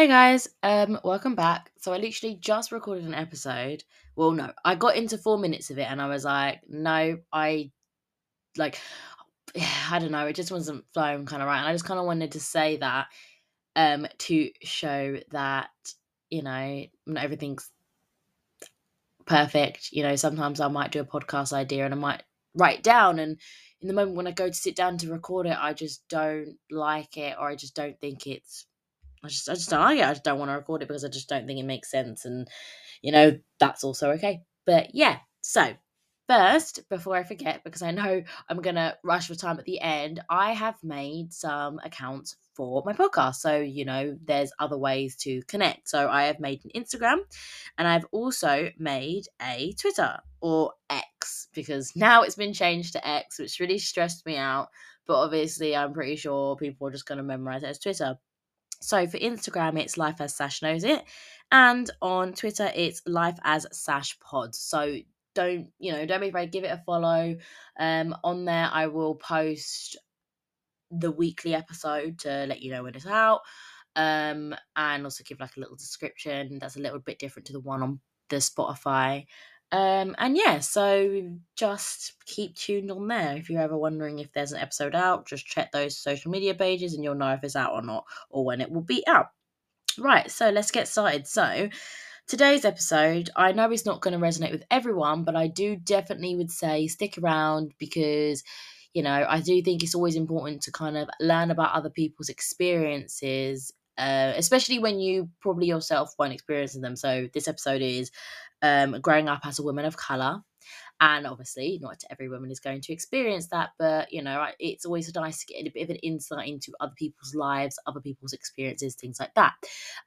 Hey guys, um, welcome back. So I literally just recorded an episode. Well, no, I got into four minutes of it and I was like, no, I like, I don't know, it just wasn't flowing kind of right. And I just kind of wanted to say that um to show that you know not everything's perfect. You know, sometimes I might do a podcast idea and I might write down and in the moment when I go to sit down to record it, I just don't like it or I just don't think it's I just I just it. I just don't want to record it because I just don't think it makes sense and you know, that's also okay. But yeah, so First, before I forget, because I know I'm going to rush for time at the end, I have made some accounts for my podcast. So, you know, there's other ways to connect. So, I have made an Instagram and I've also made a Twitter or X because now it's been changed to X, which really stressed me out. But obviously, I'm pretty sure people are just going to memorize it as Twitter. So for Instagram, it's life as Sash knows it, and on Twitter, it's life as Sash pod. So don't you know don't be afraid give it a follow. Um on there i will post the weekly episode to let you know when it's out. Um and also give like a little description that's a little bit different to the one on the spotify um and yeah so just keep tuned on there if you're ever wondering if there's an episode out just check those social media pages and you'll know if it's out or not or when it will be out right so let's get started so Today's episode, I know it's not going to resonate with everyone, but I do definitely would say stick around because, you know, I do think it's always important to kind of learn about other people's experiences, uh, especially when you probably yourself weren't experiencing them. So this episode is um, growing up as a woman of color. And obviously, not every woman is going to experience that, but you know, it's always nice to get a bit of an insight into other people's lives, other people's experiences, things like that.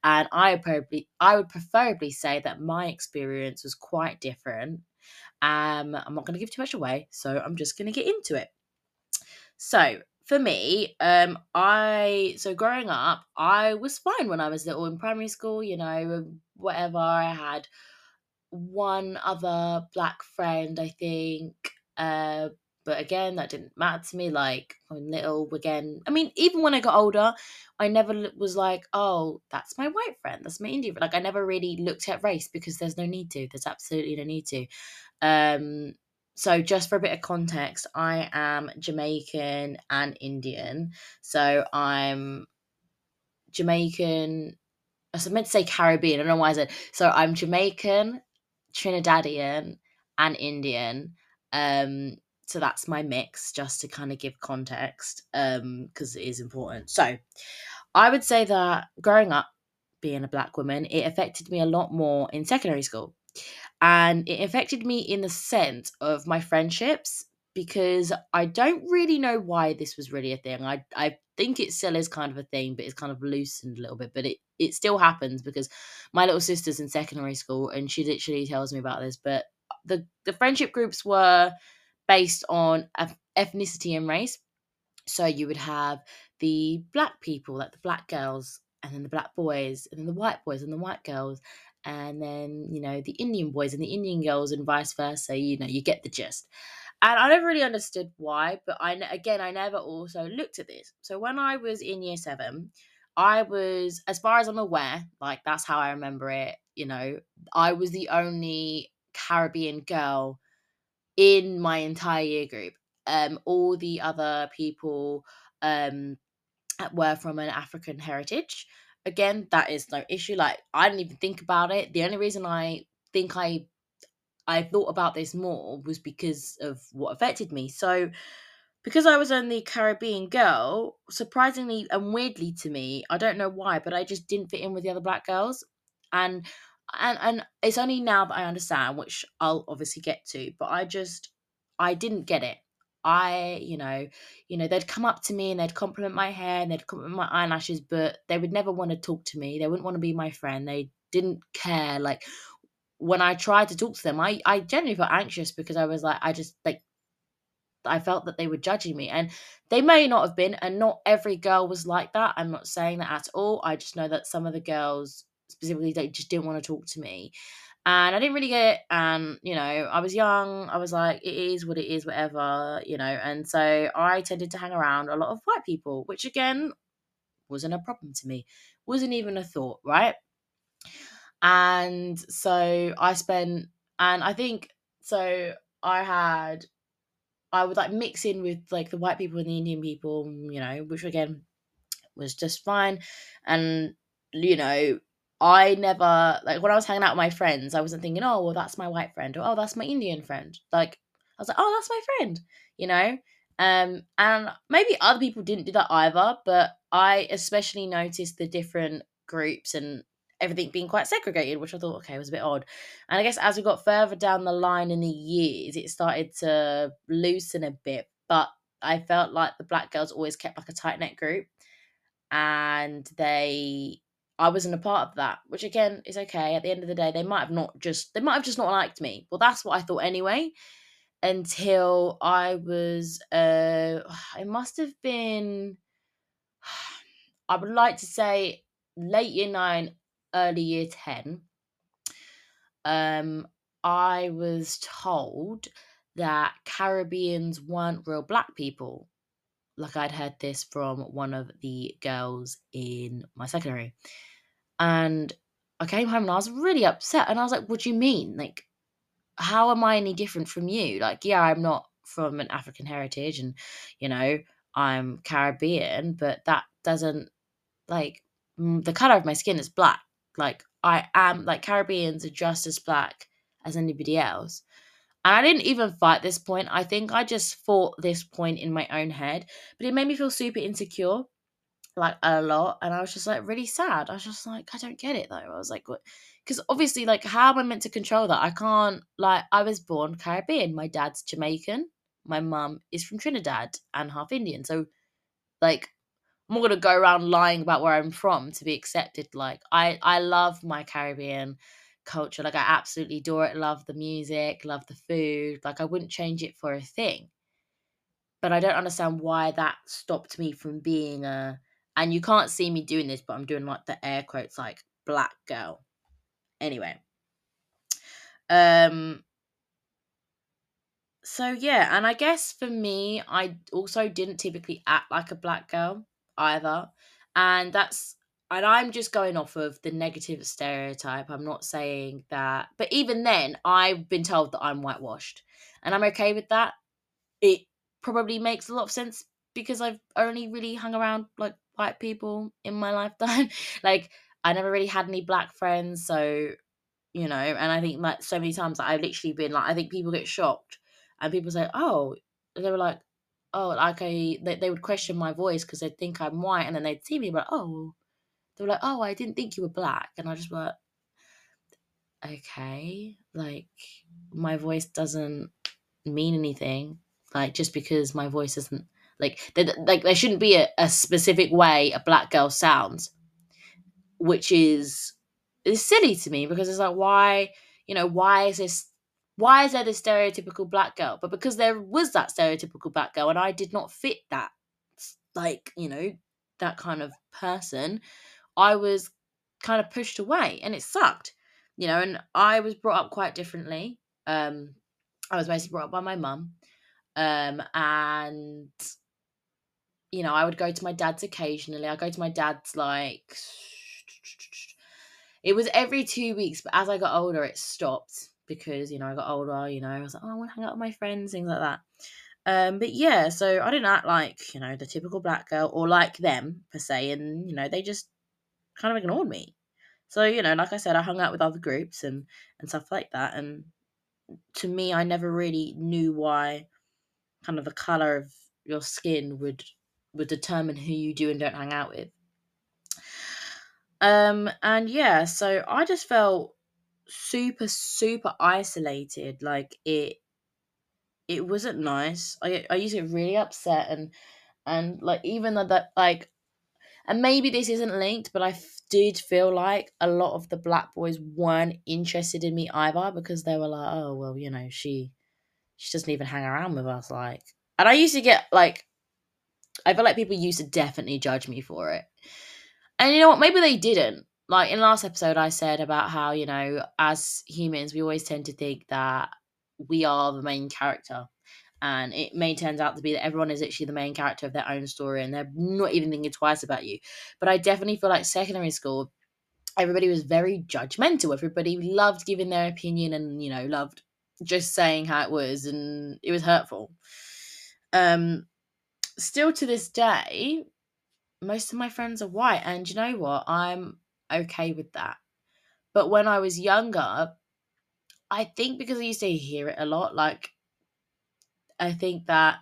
And I probably, I would preferably say that my experience was quite different. Um, I'm not going to give too much away, so I'm just going to get into it. So, for me, um, I so growing up, I was fine when I was little in primary school. You know, whatever I had one other black friend, I think. Uh, but again, that didn't matter to me. Like when little, again, I mean, even when I got older, I never was like, oh, that's my white friend, that's my Indian. Like I never really looked at race because there's no need to. There's absolutely no need to. Um, so just for a bit of context, I am Jamaican and Indian. So I'm Jamaican. I was meant to say Caribbean. I don't know why I said. So I'm Jamaican, Trinidadian and Indian. Um, so that's my mix, just to kind of give context, um, because it is important. So I would say that growing up, being a black woman, it affected me a lot more in secondary school. And it affected me in the sense of my friendships because I don't really know why this was really a thing. I I think it still is kind of a thing, but it's kind of loosened a little bit. But it it still happens because my little sister's in secondary school and she literally tells me about this. But the the friendship groups were based on ethnicity and race. So you would have the black people, like the black girls, and then the black boys, and then the white boys and the white girls, and then you know the Indian boys and the Indian girls, and vice versa. You know, you get the gist and I never really understood why. But I again, I never also looked at this. So when I was in year seven, I was, as far as I'm aware, like that's how I remember it. You know, I was the only Caribbean girl in my entire year group. Um, all the other people um were from an African heritage. Again, that is no issue. Like I didn't even think about it. The only reason I think I I thought about this more was because of what affected me. So, because I was only Caribbean girl, surprisingly and weirdly to me, I don't know why, but I just didn't fit in with the other black girls. And and and it's only now that I understand, which I'll obviously get to, but I just I didn't get it. I, you know, you know, they'd come up to me and they'd compliment my hair and they'd compliment my eyelashes, but they would never want to talk to me. They wouldn't want to be my friend. They didn't care like when I tried to talk to them, I I genuinely felt anxious because I was like, I just like I felt that they were judging me. And they may not have been, and not every girl was like that. I'm not saying that at all. I just know that some of the girls specifically they just didn't want to talk to me. And I didn't really get it. And, you know, I was young. I was like, it is what it is, whatever, you know. And so I tended to hang around a lot of white people, which again wasn't a problem to me. wasn't even a thought, right? And so I spent, and I think so. I had, I would like mix in with like the white people and the Indian people, you know, which again was just fine. And you know, I never like when I was hanging out with my friends, I wasn't thinking, oh, well, that's my white friend, or oh, that's my Indian friend. Like I was like, oh, that's my friend, you know. Um, and maybe other people didn't do that either, but I especially noticed the different groups and everything being quite segregated, which I thought, okay, was a bit odd. And I guess as we got further down the line in the years, it started to loosen a bit. But I felt like the black girls always kept like a tight knit group, and they I wasn't a part of that, which again is okay. At the end of the day, they might have not just they might have just not liked me. Well, that's what I thought anyway. Until I was uh it must have been I would like to say late year nine, early year ten. Um I was told that Caribbeans weren't real black people. Like I'd heard this from one of the girls in my secondary. And I came home and I was really upset. And I was like, what do you mean? Like, how am I any different from you? Like, yeah, I'm not from an African heritage and, you know, I'm Caribbean, but that doesn't, like, the color of my skin is black. Like, I am, like, Caribbeans are just as black as anybody else. And I didn't even fight this point. I think I just fought this point in my own head, but it made me feel super insecure, like a lot. And I was just like really sad. I was just like, I don't get it though. I was like, what? Because obviously, like, how am I meant to control that? I can't, like, I was born Caribbean. My dad's Jamaican. My mum is from Trinidad and half Indian. So, like, I'm not gonna go around lying about where I'm from to be accepted. Like, I I love my Caribbean culture. Like I absolutely adore it. Love the music, love the food. Like I wouldn't change it for a thing. But I don't understand why that stopped me from being a and you can't see me doing this, but I'm doing like the air quotes like black girl. Anyway. Um so yeah, and I guess for me, I also didn't typically act like a black girl either. And that's and I'm just going off of the negative stereotype. I'm not saying that, but even then, I've been told that I'm whitewashed, and I'm okay with that. It probably makes a lot of sense because I've only really hung around like white people in my lifetime. like, I never really had any black friends, so you know, and I think like so many times I've literally been like, I think people get shocked, and people say, "Oh," they were like, "Oh," like I they, they would question my voice because they'd think I'm white, and then they'd see me, but oh they were like, "Oh, I didn't think you were black," and I just went, "Okay, like my voice doesn't mean anything. Like just because my voice isn't like like there shouldn't be a, a specific way a black girl sounds, which is is silly to me because it's like why you know why is this why is there this stereotypical black girl? But because there was that stereotypical black girl and I did not fit that like you know that kind of person I was kind of pushed away and it sucked, you know. And I was brought up quite differently. Um, I was basically brought up by my mum, um, and you know, I would go to my dad's occasionally. I go to my dad's like it was every two weeks, but as I got older, it stopped because you know I got older. You know, I was like, oh, I want to hang out with my friends, things like that. Um, but yeah, so I didn't act like you know the typical black girl or like them per se, and you know they just kind of ignored me. So, you know, like I said, I hung out with other groups and, and stuff like that. And to me, I never really knew why kind of the color of your skin would would determine who you do and don't hang out with. Um, and yeah, so I just felt super, super isolated. Like it it wasn't nice. I I used to get really upset and and like even though that like and maybe this isn't linked, but I f- did feel like a lot of the black boys weren't interested in me either because they were like, oh well, you know, she she doesn't even hang around with us, like. And I used to get like, I feel like people used to definitely judge me for it, and you know what? Maybe they didn't. Like in last episode, I said about how you know, as humans, we always tend to think that we are the main character, and it may turns out to be that everyone is actually the main character of their own story and they're not even thinking twice about you. But i definitely feel like secondary school everybody was very judgmental. Everybody loved giving their opinion and you know loved just saying how it was and it was hurtful. Um still to this day most of my friends are white and you know what? I'm okay with that. But when i was younger i think because i used to hear it a lot like i think that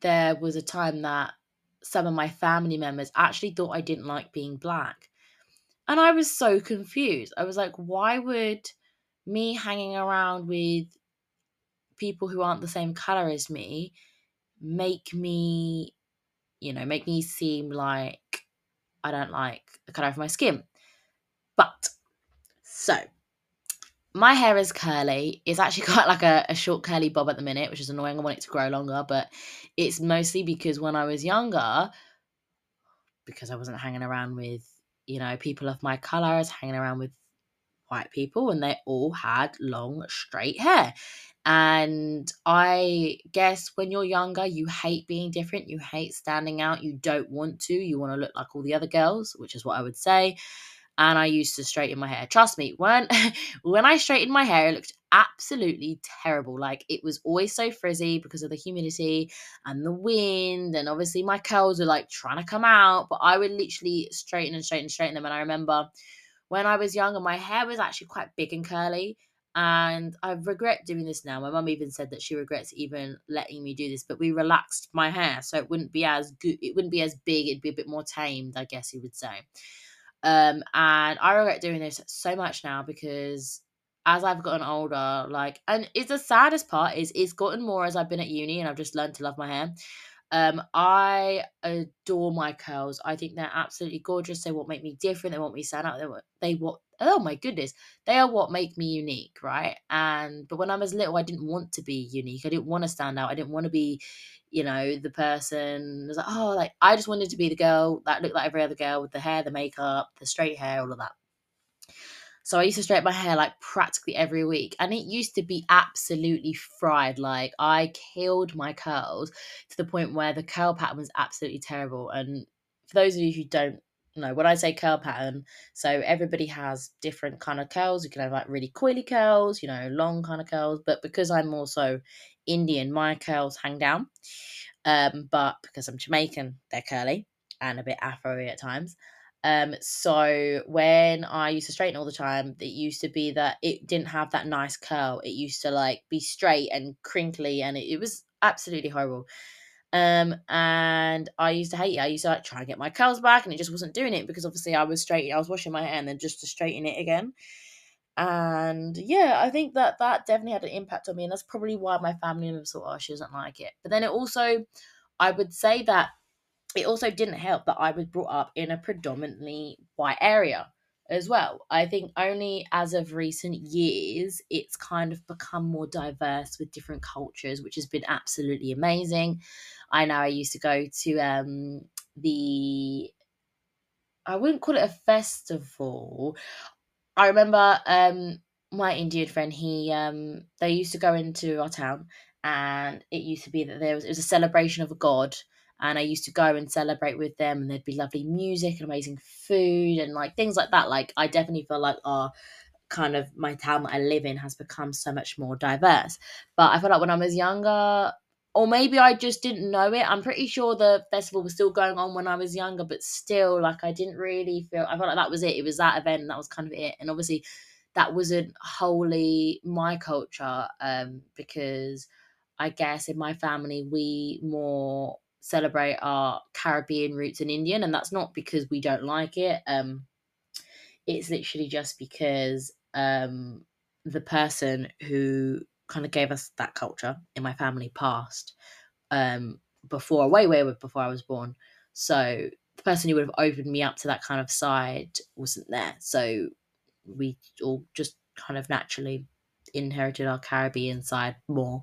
there was a time that some of my family members actually thought i didn't like being black. And i was so confused. I was like why would me hanging around with people who aren't the same color as me make me you know make me seem like i don't like the color of my skin. But so my hair is curly. It's actually got like a, a short curly bob at the minute which is annoying. I want it to grow longer but it's mostly because when i was younger because i wasn't hanging around with you know people of my color i was hanging around with white people and they all had long straight hair and I guess when you're younger, you hate being different, you hate standing out, you don't want to, you want to look like all the other girls, which is what I would say. And I used to straighten my hair. Trust me, when when I straightened my hair, it looked absolutely terrible. Like it was always so frizzy because of the humidity and the wind, and obviously my curls were like trying to come out. But I would literally straighten and straighten and straighten them. And I remember when I was younger, my hair was actually quite big and curly and I regret doing this now. My mum even said that she regrets even letting me do this, but we relaxed my hair so it wouldn't be as good, it wouldn't be as big, it'd be a bit more tamed, I guess you would say. Um, and I regret doing this so much now because as I've gotten older, like, and it's the saddest part is it's gotten more as I've been at uni and I've just learned to love my hair. Um, I adore my curls. I think they're absolutely gorgeous. They what make me different. They want me stand out. They what they what oh my goodness, they are what make me unique, right? And but when I was little, I didn't want to be unique. I didn't want to stand out. I didn't want to be, you know, the person. I was like, oh, like I just wanted to be the girl that looked like every other girl with the hair, the makeup, the straight hair, all of that. So I used to straighten my hair like practically every week. And it used to be absolutely fried. Like I killed my curls to the point where the curl pattern was absolutely terrible. And for those of you who don't know, when I say curl pattern, so everybody has different kind of curls. You can have like really coily curls, you know, long kind of curls. But because I'm also Indian, my curls hang down. Um, but because I'm Jamaican, they're curly and a bit afro at times. Um, so when I used to straighten all the time, it used to be that it didn't have that nice curl. It used to like be straight and crinkly, and it, it was absolutely horrible. Um, and I used to hate it. I used to like try and get my curls back, and it just wasn't doing it because obviously I was straight. I was washing my hair and then just to straighten it again. And yeah, I think that that definitely had an impact on me, and that's probably why my family members thought, "Oh, she doesn't like it." But then it also, I would say that it also didn't help that I was brought up in a predominantly white area as well. I think only as of recent years, it's kind of become more diverse with different cultures, which has been absolutely amazing. I know I used to go to um, the, I wouldn't call it a festival. I remember um, my Indian friend, he, um, they used to go into our town and it used to be that there was, it was a celebration of a god and I used to go and celebrate with them, and there'd be lovely music and amazing food and like things like that. Like I definitely feel like our kind of my town that I live in has become so much more diverse. But I feel like when I was younger, or maybe I just didn't know it. I'm pretty sure the festival was still going on when I was younger, but still, like I didn't really feel. I felt like that was it. It was that event, that was kind of it. And obviously, that wasn't wholly my culture, um, because I guess in my family we more celebrate our Caribbean roots and Indian, and that's not because we don't like it. Um, it's literally just because um, the person who kind of gave us that culture in my family passed um, before, way, way before I was born. So the person who would have opened me up to that kind of side wasn't there. So we all just kind of naturally inherited our Caribbean side more.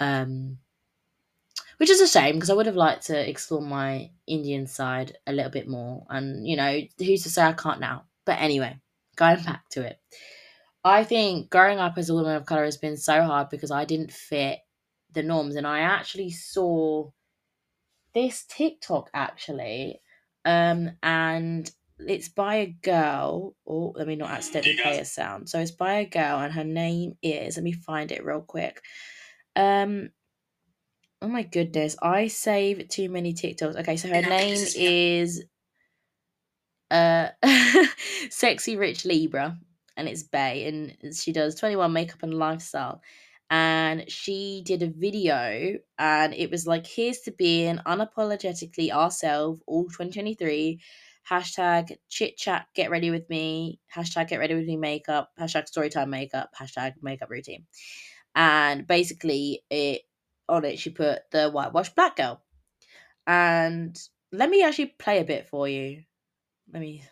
Um, which is a shame because I would have liked to explore my Indian side a little bit more. And, you know, who's to say I can't now? But anyway, going back to it, I think growing up as a woman of color has been so hard because I didn't fit the norms. And I actually saw this TikTok actually, um, and it's by a girl. Oh, let me not accidentally play a sound. So it's by a girl, and her name is. Let me find it real quick. Um. Oh my goodness, I save too many TikToks. Okay, so her name is uh Sexy Rich Libra, and it's Bay, and she does 21 makeup and lifestyle. And she did a video and it was like here's to being unapologetically ourselves all 2023 hashtag chit chat get ready with me. Hashtag get ready with me makeup. Hashtag storytime makeup. Hashtag makeup routine. And basically it on it she put the whitewashed black girl and let me actually play a bit for you let me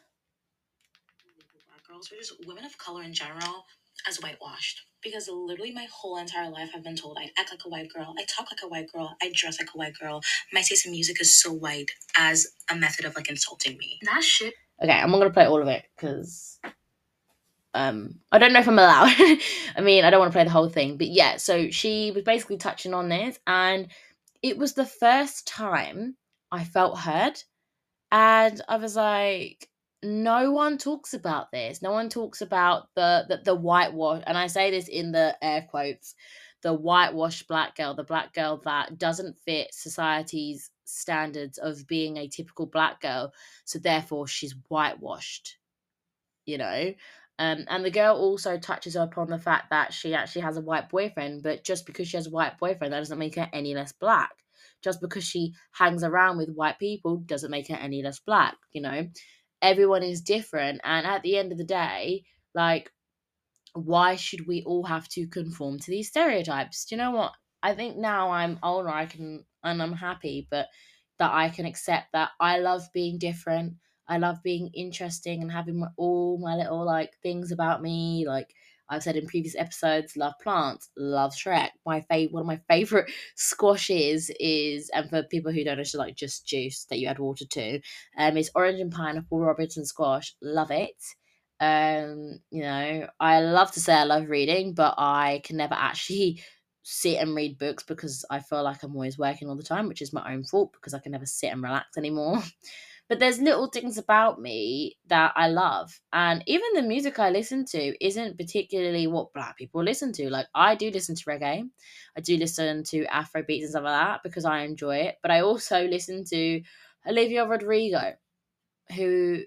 black girls or just women of color in general as whitewashed because literally my whole entire life I've been told I act like a white girl, I talk like a white girl, I dress like a white girl. My taste in music is so white as a method of like insulting me. That shit. Okay, I'm not gonna play all of it because um I don't know if I'm allowed. I mean, I don't want to play the whole thing, but yeah. So she was basically touching on this, and it was the first time I felt heard, and I was like, no one talks about this. No one talks about the the, the whitewash, and I say this in the air quotes, the whitewashed black girl, the black girl that doesn't fit society's standards of being a typical black girl, so therefore she's whitewashed. You know, um, and the girl also touches upon the fact that she actually has a white boyfriend, but just because she has a white boyfriend, that doesn't make her any less black. Just because she hangs around with white people doesn't make her any less black, you know? everyone is different and at the end of the day like why should we all have to conform to these stereotypes do you know what i think now i'm older i can and i'm happy but that i can accept that i love being different i love being interesting and having my, all my little like things about me like I've said in previous episodes, love plants, love Shrek. My favorite, one of my favorite squashes is, and for people who don't know, it's like just juice that you add water to. Um, is orange and pineapple Robertson squash. Love it. Um, you know, I love to say I love reading, but I can never actually sit and read books because I feel like I'm always working all the time, which is my own fault because I can never sit and relax anymore. But there's little things about me that I love. And even the music I listen to isn't particularly what black people listen to. Like I do listen to reggae. I do listen to Afro beats and stuff like that because I enjoy it. But I also listen to Olivia Rodrigo, who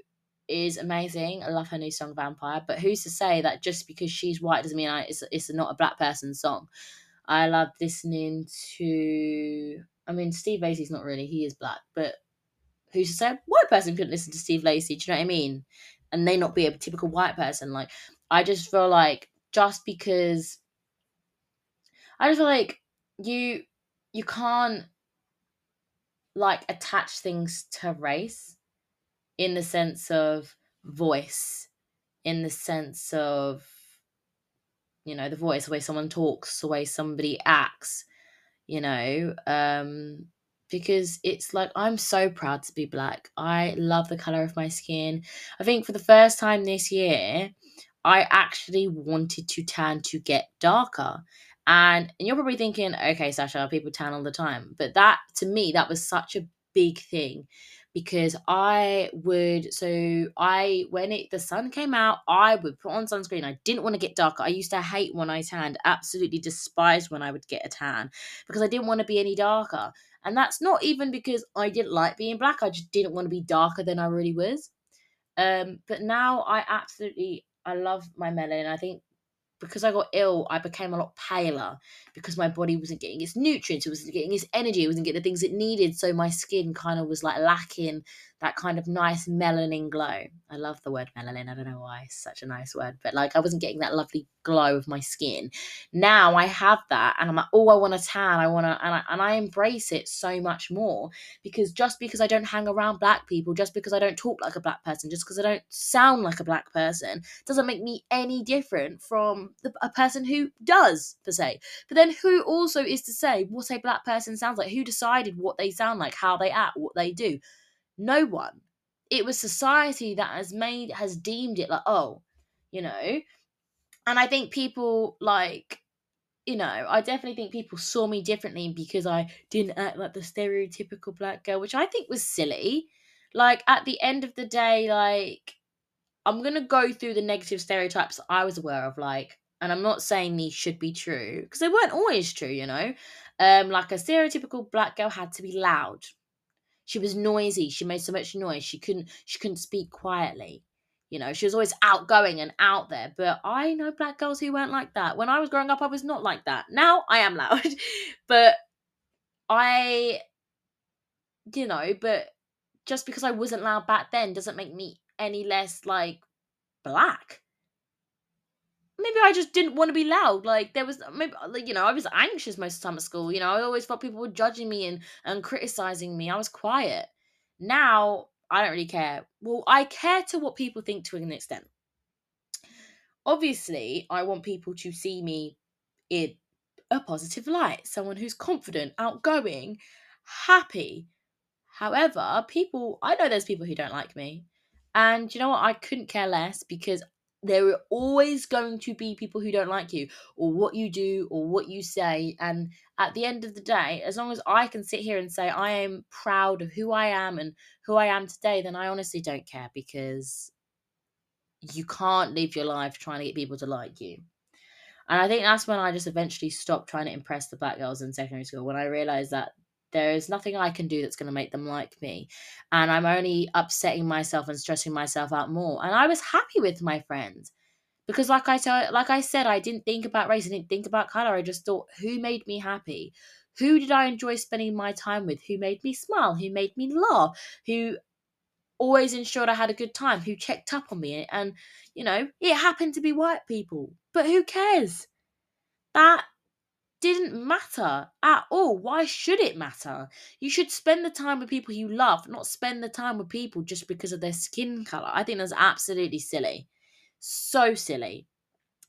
is amazing. I love her new song Vampire. But who's to say that just because she's white doesn't mean I, it's it's not a black person's song. I love listening to I mean Steve Lacy's not really, he is black, but who's to say a white person couldn't listen to Steve Lacy? Do you know what I mean? And they not be a typical white person. Like, I just feel like just because I just feel like you you can't like attach things to race in the sense of voice, in the sense of you know, the voice, the way someone talks, the way somebody acts, you know, um, because it's like I'm so proud to be black. I love the color of my skin. I think for the first time this year, I actually wanted to tan to get darker. And, and you're probably thinking, okay, Sasha, people tan all the time. But that, to me, that was such a big thing because I would so I when it the sun came out, I would put on sunscreen. I didn't want to get darker. I used to hate when I tanned, absolutely despised when I would get a tan because I didn't want to be any darker. And that's not even because I didn't like being black. I just didn't want to be darker than I really was. Um, but now I absolutely I love my melanin. I think because I got ill, I became a lot paler because my body wasn't getting its nutrients, it wasn't getting its energy, it wasn't getting the things it needed. So my skin kind of was like lacking that kind of nice melanin glow. I love the word melanin. I don't know why it's such a nice word, but like I wasn't getting that lovely glow of my skin. Now I have that, and I'm like, oh, I want to tan. I want to, and I, and I embrace it so much more because just because I don't hang around black people, just because I don't talk like a black person, just because I don't sound like a black person, doesn't make me any different from the, a person who does per se. But then who also is to say what a black person sounds like? Who decided what they sound like, how they act, what they do? No one. It was society that has made has deemed it like, oh, you know. And I think people like you know, I definitely think people saw me differently because I didn't act like the stereotypical black girl, which I think was silly. Like at the end of the day, like I'm gonna go through the negative stereotypes I was aware of, like, and I'm not saying these should be true because they weren't always true, you know. Um, like a stereotypical black girl had to be loud. She was noisy. She made so much noise. She couldn't. She couldn't speak quietly. You know, she was always outgoing and out there. But I know black girls who weren't like that. When I was growing up, I was not like that. Now I am loud, but I, you know, but just because I wasn't loud back then doesn't make me any less like black. Maybe I just didn't want to be loud. Like there was maybe uh, like you know I was anxious most of the time at school. You know I always felt people were judging me and and criticizing me. I was quiet. Now I don't really care. Well, I care to what people think to an extent. Obviously, I want people to see me in a positive light, someone who's confident, outgoing, happy. However, people, I know there's people who don't like me. And you know what? I couldn't care less because there are always going to be people who don't like you or what you do or what you say. And at the end of the day, as long as I can sit here and say I am proud of who I am and who I am today, then I honestly don't care because you can't live your life trying to get people to like you. And I think that's when I just eventually stopped trying to impress the black girls in secondary school when I realized that there is nothing I can do that's going to make them like me. And I'm only upsetting myself and stressing myself out more. And I was happy with my friends. Because like I said, like I said, I didn't think about race, I didn't think about color. I just thought, who made me happy? Who did I enjoy spending my time with? Who made me smile? Who made me laugh? Who always ensured I had a good time? Who checked up on me? And you know, it happened to be white people, but who cares? That didn't matter at all. Why should it matter? You should spend the time with people you love, not spend the time with people just because of their skin color. I think that's absolutely silly. So silly.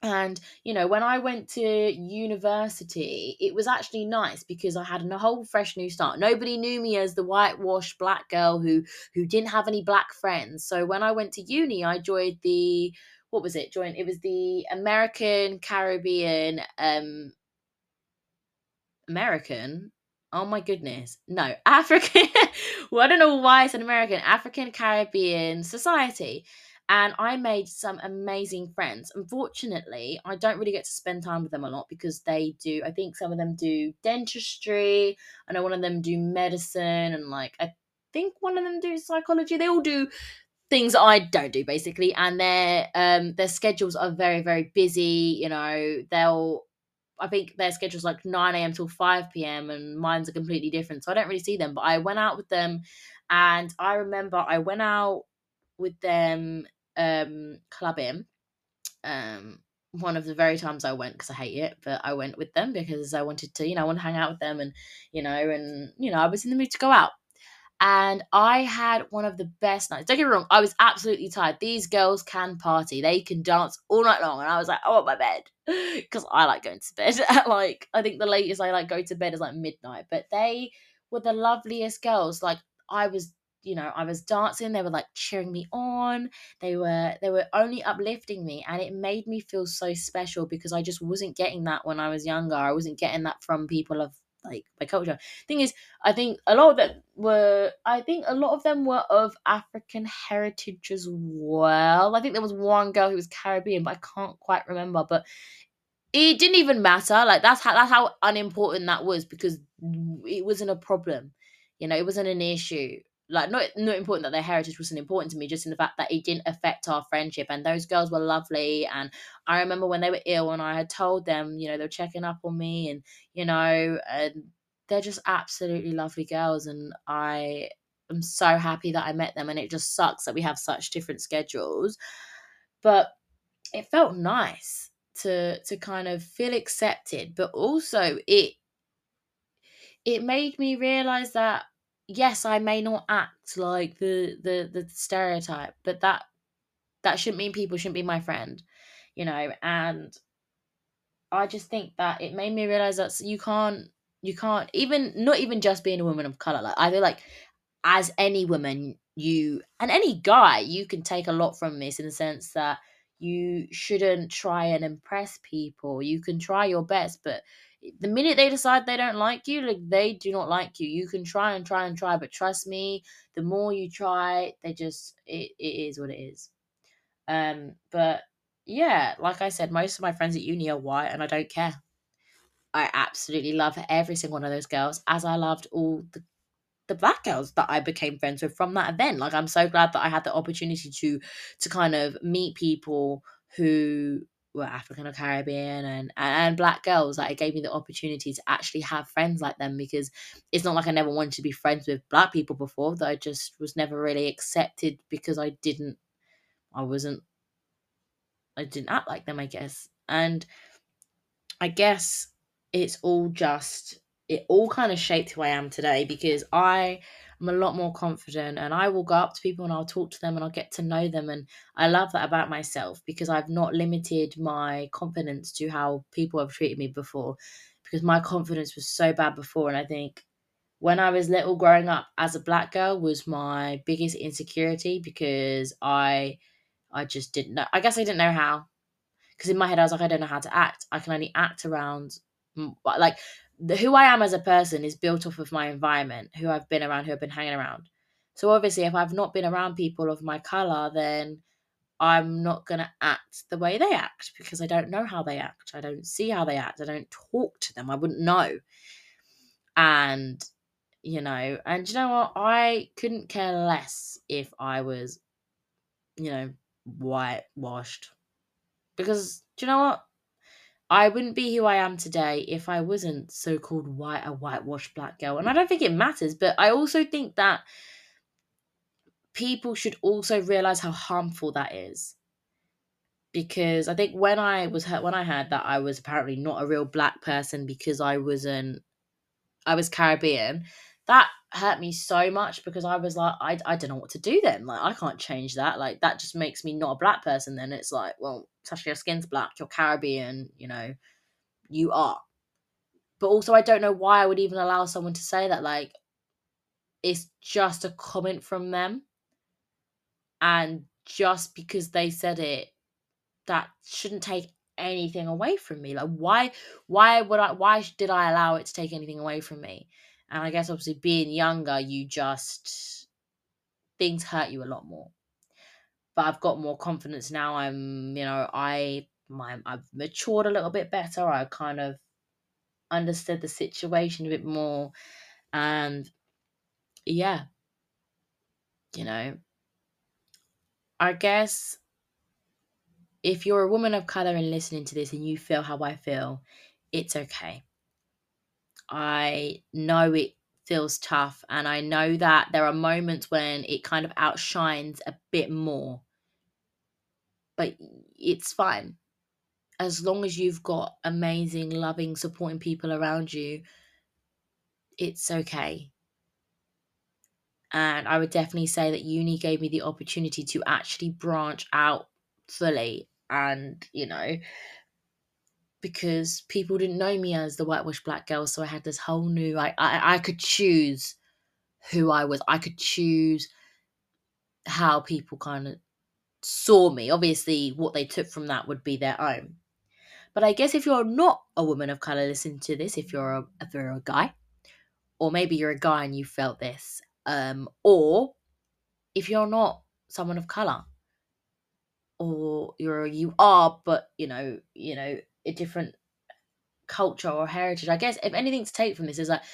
And, you know, when I went to university, it was actually nice because I had a whole fresh new start. Nobody knew me as the whitewashed black girl who who didn't have any black friends. So when I went to uni, I joined the what was it? Joined it was the American Caribbean um American. Oh my goodness. No, African. well, I don't know why it's an American, African Caribbean Society. And I made some amazing friends. Unfortunately, I don't really get to spend time with them a lot because they do, I think some of them do dentistry. I know one of them do medicine and like, I think one of them do psychology. They all do things I don't do basically. And their, um, their schedules are very, very busy. You know, they'll, I think their schedule's like 9 a.m. till 5 p.m. and mine's are completely different. So I don't really see them. But I went out with them and I remember I went out with them um clubbing. Um one of the very times I went because I hate it, but I went with them because I wanted to, you know, I want to hang out with them and you know, and you know, I was in the mood to go out and I had one of the best nights. Don't get me wrong, I was absolutely tired. These girls can party, they can dance all night long, and I was like, I want my bed because I like going to bed. like, I think the latest I like go to bed is like midnight, but they were the loveliest girls. Like, I was you know i was dancing they were like cheering me on they were they were only uplifting me and it made me feel so special because i just wasn't getting that when i was younger i wasn't getting that from people of like my culture. Thing is, I think a lot of them were. I think a lot of them were of African heritage as well. I think there was one girl who was Caribbean, but I can't quite remember. But it didn't even matter. Like that's how that's how unimportant that was because it wasn't a problem. You know, it wasn't an issue like not not important that their heritage wasn't important to me just in the fact that it didn't affect our friendship. And those girls were lovely. And i remember when they were ill and i had told them you know they were checking up on me and you know and they're just absolutely lovely girls. And i am so happy that i met them and it just sucks that we have such different schedules. But it felt nice to to kind of feel accepted but also it it made me realize that yes, I may not act like the the the stereotype, but that that shouldn't mean people shouldn't be my friend, you know. And I just think that it made me realize that you can't you can't even not even just being a woman of color. Like I feel like as any woman, you and any guy, you can take a lot from this in the sense that you shouldn't try and impress people. You can try your best, but the minute they decide they don't like you, like they do not like you. You can try and try and try, but trust me, the more you try, they just it, it is what it is. Um, but yeah, like I said, most of my friends at uni are white, and I don't care. I absolutely love every single one of those girls, as I loved all the the black girls that I became friends with from that event. Like I'm so glad that I had the opportunity to to kind of meet people who were African or Caribbean and and black girls. Like it gave me the opportunity to actually have friends like them because it's not like I never wanted to be friends with black people before. That I just was never really accepted because I didn't I wasn't I didn't act like them, I guess. And I guess it's all just it all kind of shaped who I am today because I am a lot more confident and I will go up to people and I'll talk to them and I'll get to know them and I love that about myself because I've not limited my confidence to how people have treated me before because my confidence was so bad before and I think when I was little growing up as a black girl was my biggest insecurity because I I just didn't know I guess I didn't know how because in my head I was like I don't know how to act. I can only act around like the, who I am as a person is built off of my environment, who I've been around, who I've been hanging around. So obviously, if I've not been around people of my color, then I'm not going to act the way they act because I don't know how they act. I don't see how they act. I don't talk to them. I wouldn't know. And, you know, and you know what? I couldn't care less if I was, you know, whitewashed. Because, do you know what? I wouldn't be who I am today if I wasn't so called white a whitewashed black girl. And I don't think it matters, but I also think that people should also realize how harmful that is. Because I think when I was hurt, when I heard that I was apparently not a real black person because I wasn't I was Caribbean, that hurt me so much because I was like, I, I don't know what to do then. Like, I can't change that. Like, that just makes me not a black person. Then it's like, well, especially your skin's black, you're Caribbean, you know, you are. But also, I don't know why I would even allow someone to say that. Like, it's just a comment from them. And just because they said it, that shouldn't take anything away from me. Like, why, why would I, why did I allow it to take anything away from me? And I guess obviously being younger, you just things hurt you a lot more. But I've got more confidence now. I'm, you know, I my I've matured a little bit better. I kind of understood the situation a bit more. And yeah, you know, I guess if you're a woman of color and listening to this and you feel how I feel, it's okay. I know it feels tough, and I know that there are moments when it kind of outshines a bit more. But it's fine. As long as you've got amazing, loving, supporting people around you, it's okay. And I would definitely say that uni gave me the opportunity to actually branch out fully and, you know, because people didn't know me as the whitewash black girl so i had this whole new I, I i could choose who i was. I could choose how people kind of saw me. Obviously what they took from that would be their own. But i guess if you're not a woman of color listen to this if you're a if you're a guy or maybe you're a guy and you felt this um or if you're not someone of color or you're you are but you know you know a different culture or heritage. I guess if anything to take from this is that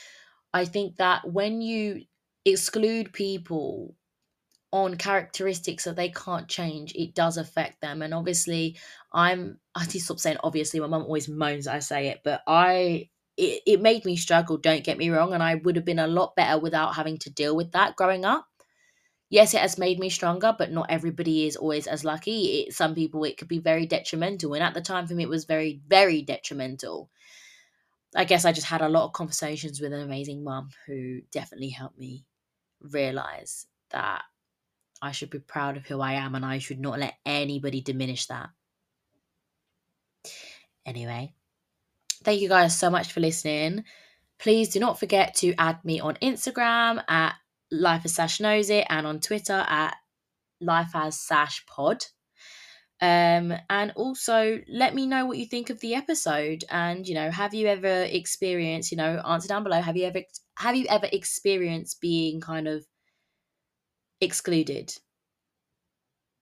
I think that when you exclude people on characteristics that they can't change, it does affect them. And obviously, I'm I to stop saying obviously. My mum always moans I say it, but I it, it made me struggle. Don't get me wrong, and I would have been a lot better without having to deal with that growing up yes, it has made me stronger, but not everybody is always as lucky. It, some people, it could be very detrimental. And at the time for me, it was very, very detrimental. I guess I just had a lot of conversations with an amazing mum who definitely helped me realize that I should be proud of who I am and I should not let anybody diminish that. Anyway, thank you guys so much for listening. Please do not forget to add me on Instagram at Life as Sash Knows It and on Twitter at Life as Sash Pod. Um, and also let me know what you think of the episode. And you know, have you ever experienced? You know, answer down below. Have you ever have you ever experienced being kind of excluded